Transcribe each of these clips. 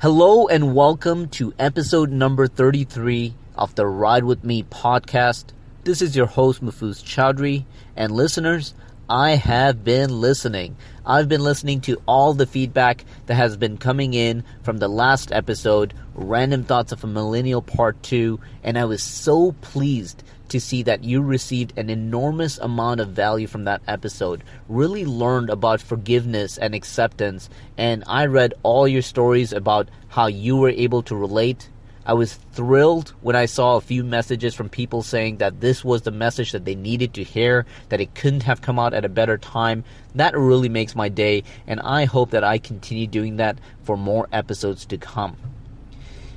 Hello and welcome to episode number 33 of the Ride With Me podcast. This is your host, Mufuz Chowdhury, and listeners, I have been listening. I've been listening to all the feedback that has been coming in from the last episode, Random Thoughts of a Millennial Part 2, and I was so pleased to see that you received an enormous amount of value from that episode. Really learned about forgiveness and acceptance, and I read all your stories about how you were able to relate I was thrilled when I saw a few messages from people saying that this was the message that they needed to hear, that it couldn't have come out at a better time. That really makes my day, and I hope that I continue doing that for more episodes to come.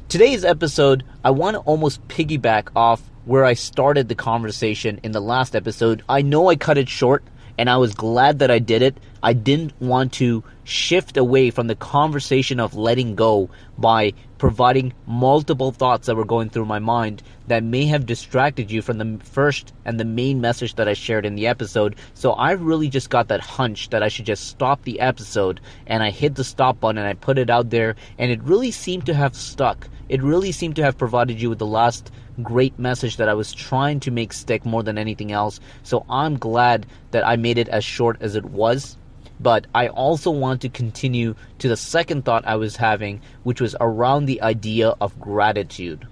Today's episode, I want to almost piggyback off where I started the conversation in the last episode. I know I cut it short, and I was glad that I did it. I didn't want to shift away from the conversation of letting go by providing multiple thoughts that were going through my mind that may have distracted you from the first and the main message that I shared in the episode. So I really just got that hunch that I should just stop the episode and I hit the stop button and I put it out there and it really seemed to have stuck. It really seemed to have provided you with the last great message that I was trying to make stick more than anything else. So I'm glad that I made it as short as it was but I also want to continue to the second thought I was having, which was around the idea of gratitude.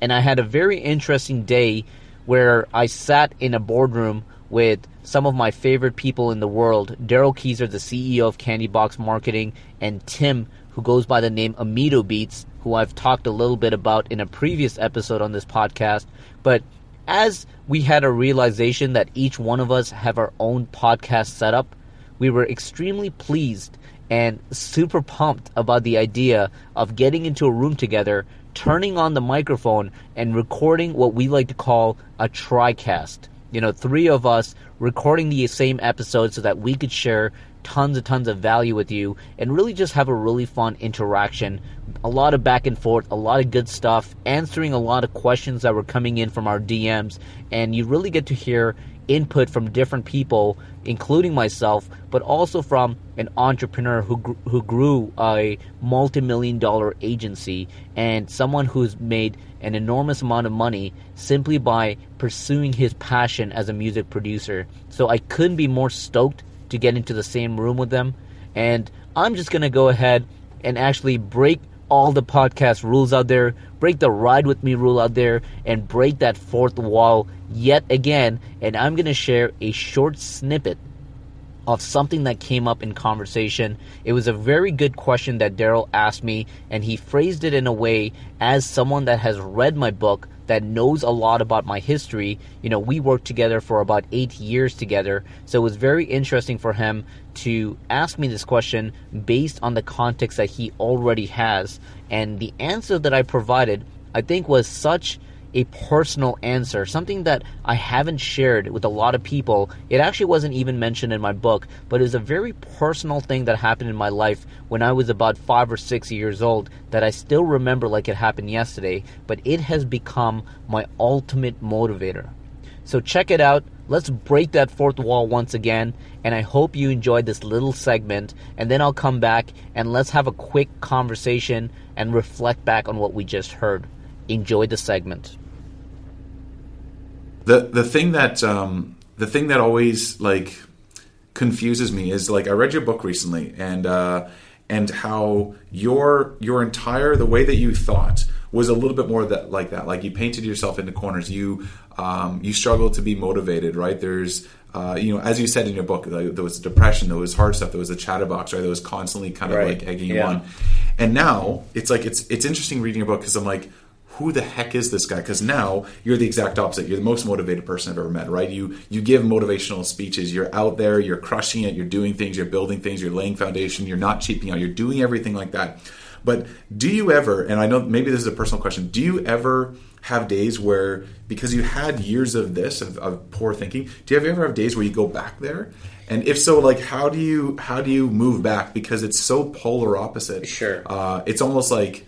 And I had a very interesting day where I sat in a boardroom with some of my favorite people in the world Daryl Keyser, the CEO of Candy Box Marketing, and Tim, who goes by the name Amito Beats, who I've talked a little bit about in a previous episode on this podcast. But as we had a realization that each one of us have our own podcast setup, we were extremely pleased and super pumped about the idea of getting into a room together, turning on the microphone, and recording what we like to call a tricast. You know, three of us recording the same episode so that we could share tons and tons of value with you and really just have a really fun interaction. A lot of back and forth, a lot of good stuff, answering a lot of questions that were coming in from our DMs, and you really get to hear input from different people, including myself, but also from an entrepreneur who who grew a multi-million dollar agency and someone who's made an enormous amount of money simply by pursuing his passion as a music producer. So I couldn't be more stoked to get into the same room with them. And I'm just going to go ahead and actually break all the podcast rules out there, break the ride with me rule out there, and break that fourth wall yet again. And I'm going to share a short snippet of something that came up in conversation. It was a very good question that Daryl asked me, and he phrased it in a way as someone that has read my book that knows a lot about my history. You know, we worked together for about eight years together, so it was very interesting for him to ask me this question based on the context that he already has. And the answer that I provided, I think, was such a personal answer, something that I haven't shared with a lot of people. It actually wasn't even mentioned in my book, but it was a very personal thing that happened in my life when I was about five or six years old that I still remember like it happened yesterday, but it has become my ultimate motivator. So check it out. Let's break that fourth wall once again, and I hope you enjoyed this little segment. And then I'll come back and let's have a quick conversation and reflect back on what we just heard enjoy the segment. The the thing that um, the thing that always like confuses me is like I read your book recently and uh, and how your your entire the way that you thought was a little bit more that like that like you painted yourself into corners you um, you struggled to be motivated right there's uh, you know as you said in your book there was depression there was hard stuff there was a chatterbox right that was constantly kind of right. like egging yeah. you on and now it's like it's it's interesting reading your book because I'm like who the heck is this guy? Because now you're the exact opposite. You're the most motivated person I've ever met, right? You you give motivational speeches. You're out there. You're crushing it. You're doing things. You're building things. You're laying foundation. You're not cheaping out. You're doing everything like that. But do you ever? And I know maybe this is a personal question. Do you ever have days where because you had years of this of, of poor thinking? Do you ever have days where you go back there? And if so, like how do you how do you move back? Because it's so polar opposite. Sure. Uh, it's almost like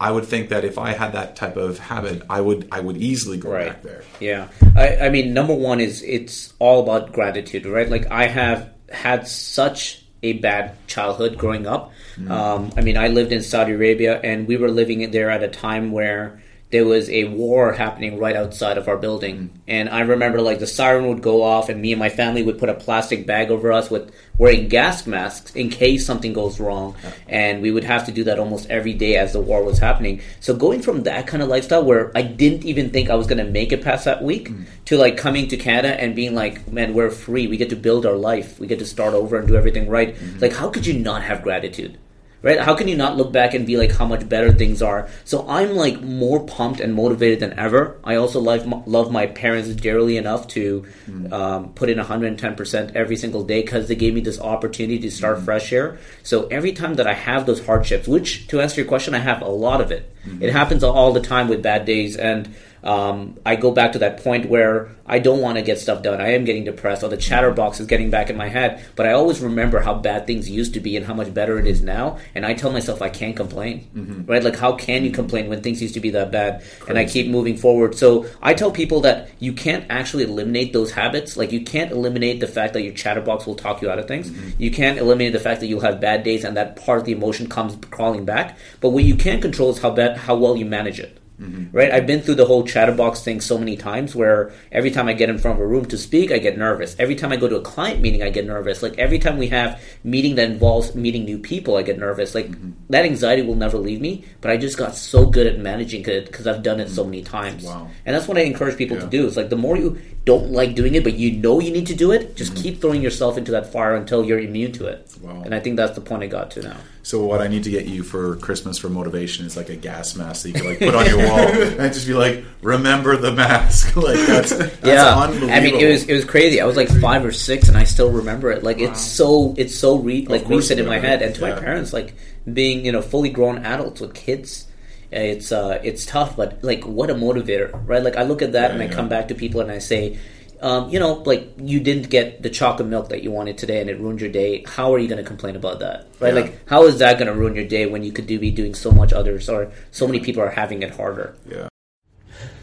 I would think that if I had that type of habit, I would I would easily go right. back there. Yeah, I, I mean, number one is it's all about gratitude, right? Like I have had such a bad childhood growing up. Um, I mean, I lived in Saudi Arabia, and we were living there at a time where there was a war happening right outside of our building. And I remember like the siren would go off, and me and my family would put a plastic bag over us with wearing gas masks in case something goes wrong. And we would have to do that almost every day as the war was happening. So going from that kind of lifestyle where I didn't even think I was going to make it past that week mm. to like coming to Canada and being like, man, we're free. We get to build our life. We get to start over and do everything right. Mm-hmm. Like, how could you not have gratitude? Right? How can you not look back and be like how much better things are? So I'm like more pumped and motivated than ever. I also love love my parents dearly enough to mm. um, put in 110 percent every single day because they gave me this opportunity to start mm. fresh here. So every time that I have those hardships, which to answer your question, I have a lot of it. Mm-hmm. It happens all the time with bad days and. Um, I go back to that point where I don't want to get stuff done. I am getting depressed, or the chatterbox is getting back in my head. But I always remember how bad things used to be and how much better it is now. And I tell myself I can't complain, right? Like how can you complain when things used to be that bad? And I keep moving forward. So I tell people that you can't actually eliminate those habits. Like you can't eliminate the fact that your chatterbox will talk you out of things. You can't eliminate the fact that you'll have bad days and that part of the emotion comes crawling back. But what you can control is how bad, how well you manage it Mm-hmm. right? I've been through the whole chatterbox thing so many times where every time I get in front of a room to speak, I get nervous. Every time I go to a client meeting, I get nervous. Like every time we have meeting that involves meeting new people, I get nervous. Like mm-hmm. that anxiety will never leave me, but I just got so good at managing it because I've done it so mm-hmm. many times. Wow. And that's what I encourage people to do. It's like the more you don't like doing it, but you know you need to do it, just keep throwing yourself into that fire until you're immune to it. Wow. And I think that's the point I got to now. So what I need to get you for Christmas for motivation is like a gas mask that you can like put on your wall and just be like, remember the mask. like that's, that's yeah, unbelievable. I mean, it was it was crazy. I was like five or six, and I still remember it. Like it's so it's so re- like recent in my head. And to my parents, like being you know fully grown adults with kids, uh, it's uh it's tough. But like, what a motivator, right? Like I look at that and I come back to people and I say. Um, you know, like you didn't get the chocolate milk that you wanted today, and it ruined your day. How are you going to complain about that, right? Yeah. Like, how is that going to ruin your day when you could do be doing so much others, or so many people are having it harder? yeah.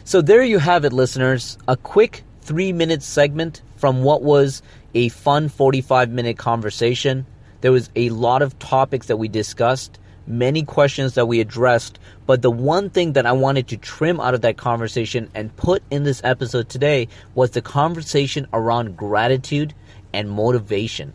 So there you have it, listeners. A quick three minute segment from what was a fun 45 minute conversation. There was a lot of topics that we discussed, many questions that we addressed, but the one thing that I wanted to trim out of that conversation and put in this episode today was the conversation around gratitude and motivation.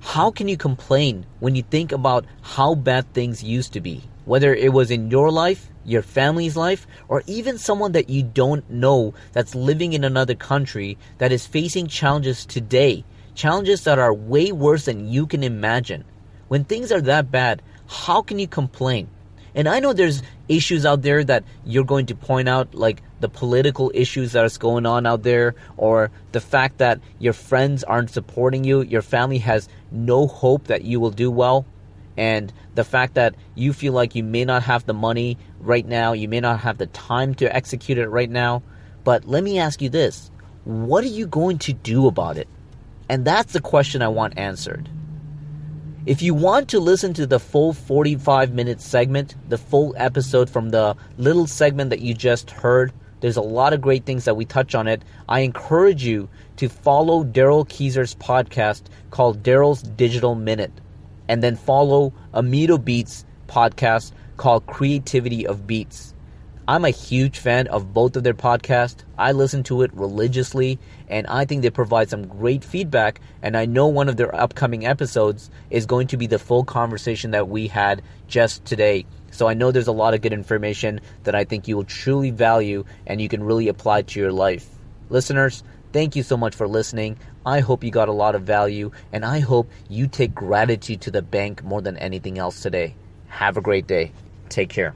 How can you complain when you think about how bad things used to be? Whether it was in your life, your family's life, or even someone that you don't know that's living in another country that is facing challenges today, challenges that are way worse than you can imagine. When things are that bad, how can you complain? And I know there's issues out there that you're going to point out, like the political issues that's going on out there, or the fact that your friends aren't supporting you, your family has no hope that you will do well, and the fact that you feel like you may not have the money right now, you may not have the time to execute it right now. But let me ask you this what are you going to do about it? And that's the question I want answered. If you want to listen to the full 45 minute segment, the full episode from the little segment that you just heard, there's a lot of great things that we touch on it. I encourage you to follow Daryl Keezer's podcast called Daryl's Digital Minute, and then follow Amito Beats podcast called Creativity of Beats. I'm a huge fan of both of their podcasts. I listen to it religiously, and I think they provide some great feedback. And I know one of their upcoming episodes is going to be the full conversation that we had just today. So I know there's a lot of good information that I think you will truly value and you can really apply to your life. Listeners, thank you so much for listening. I hope you got a lot of value, and I hope you take gratitude to the bank more than anything else today. Have a great day. Take care.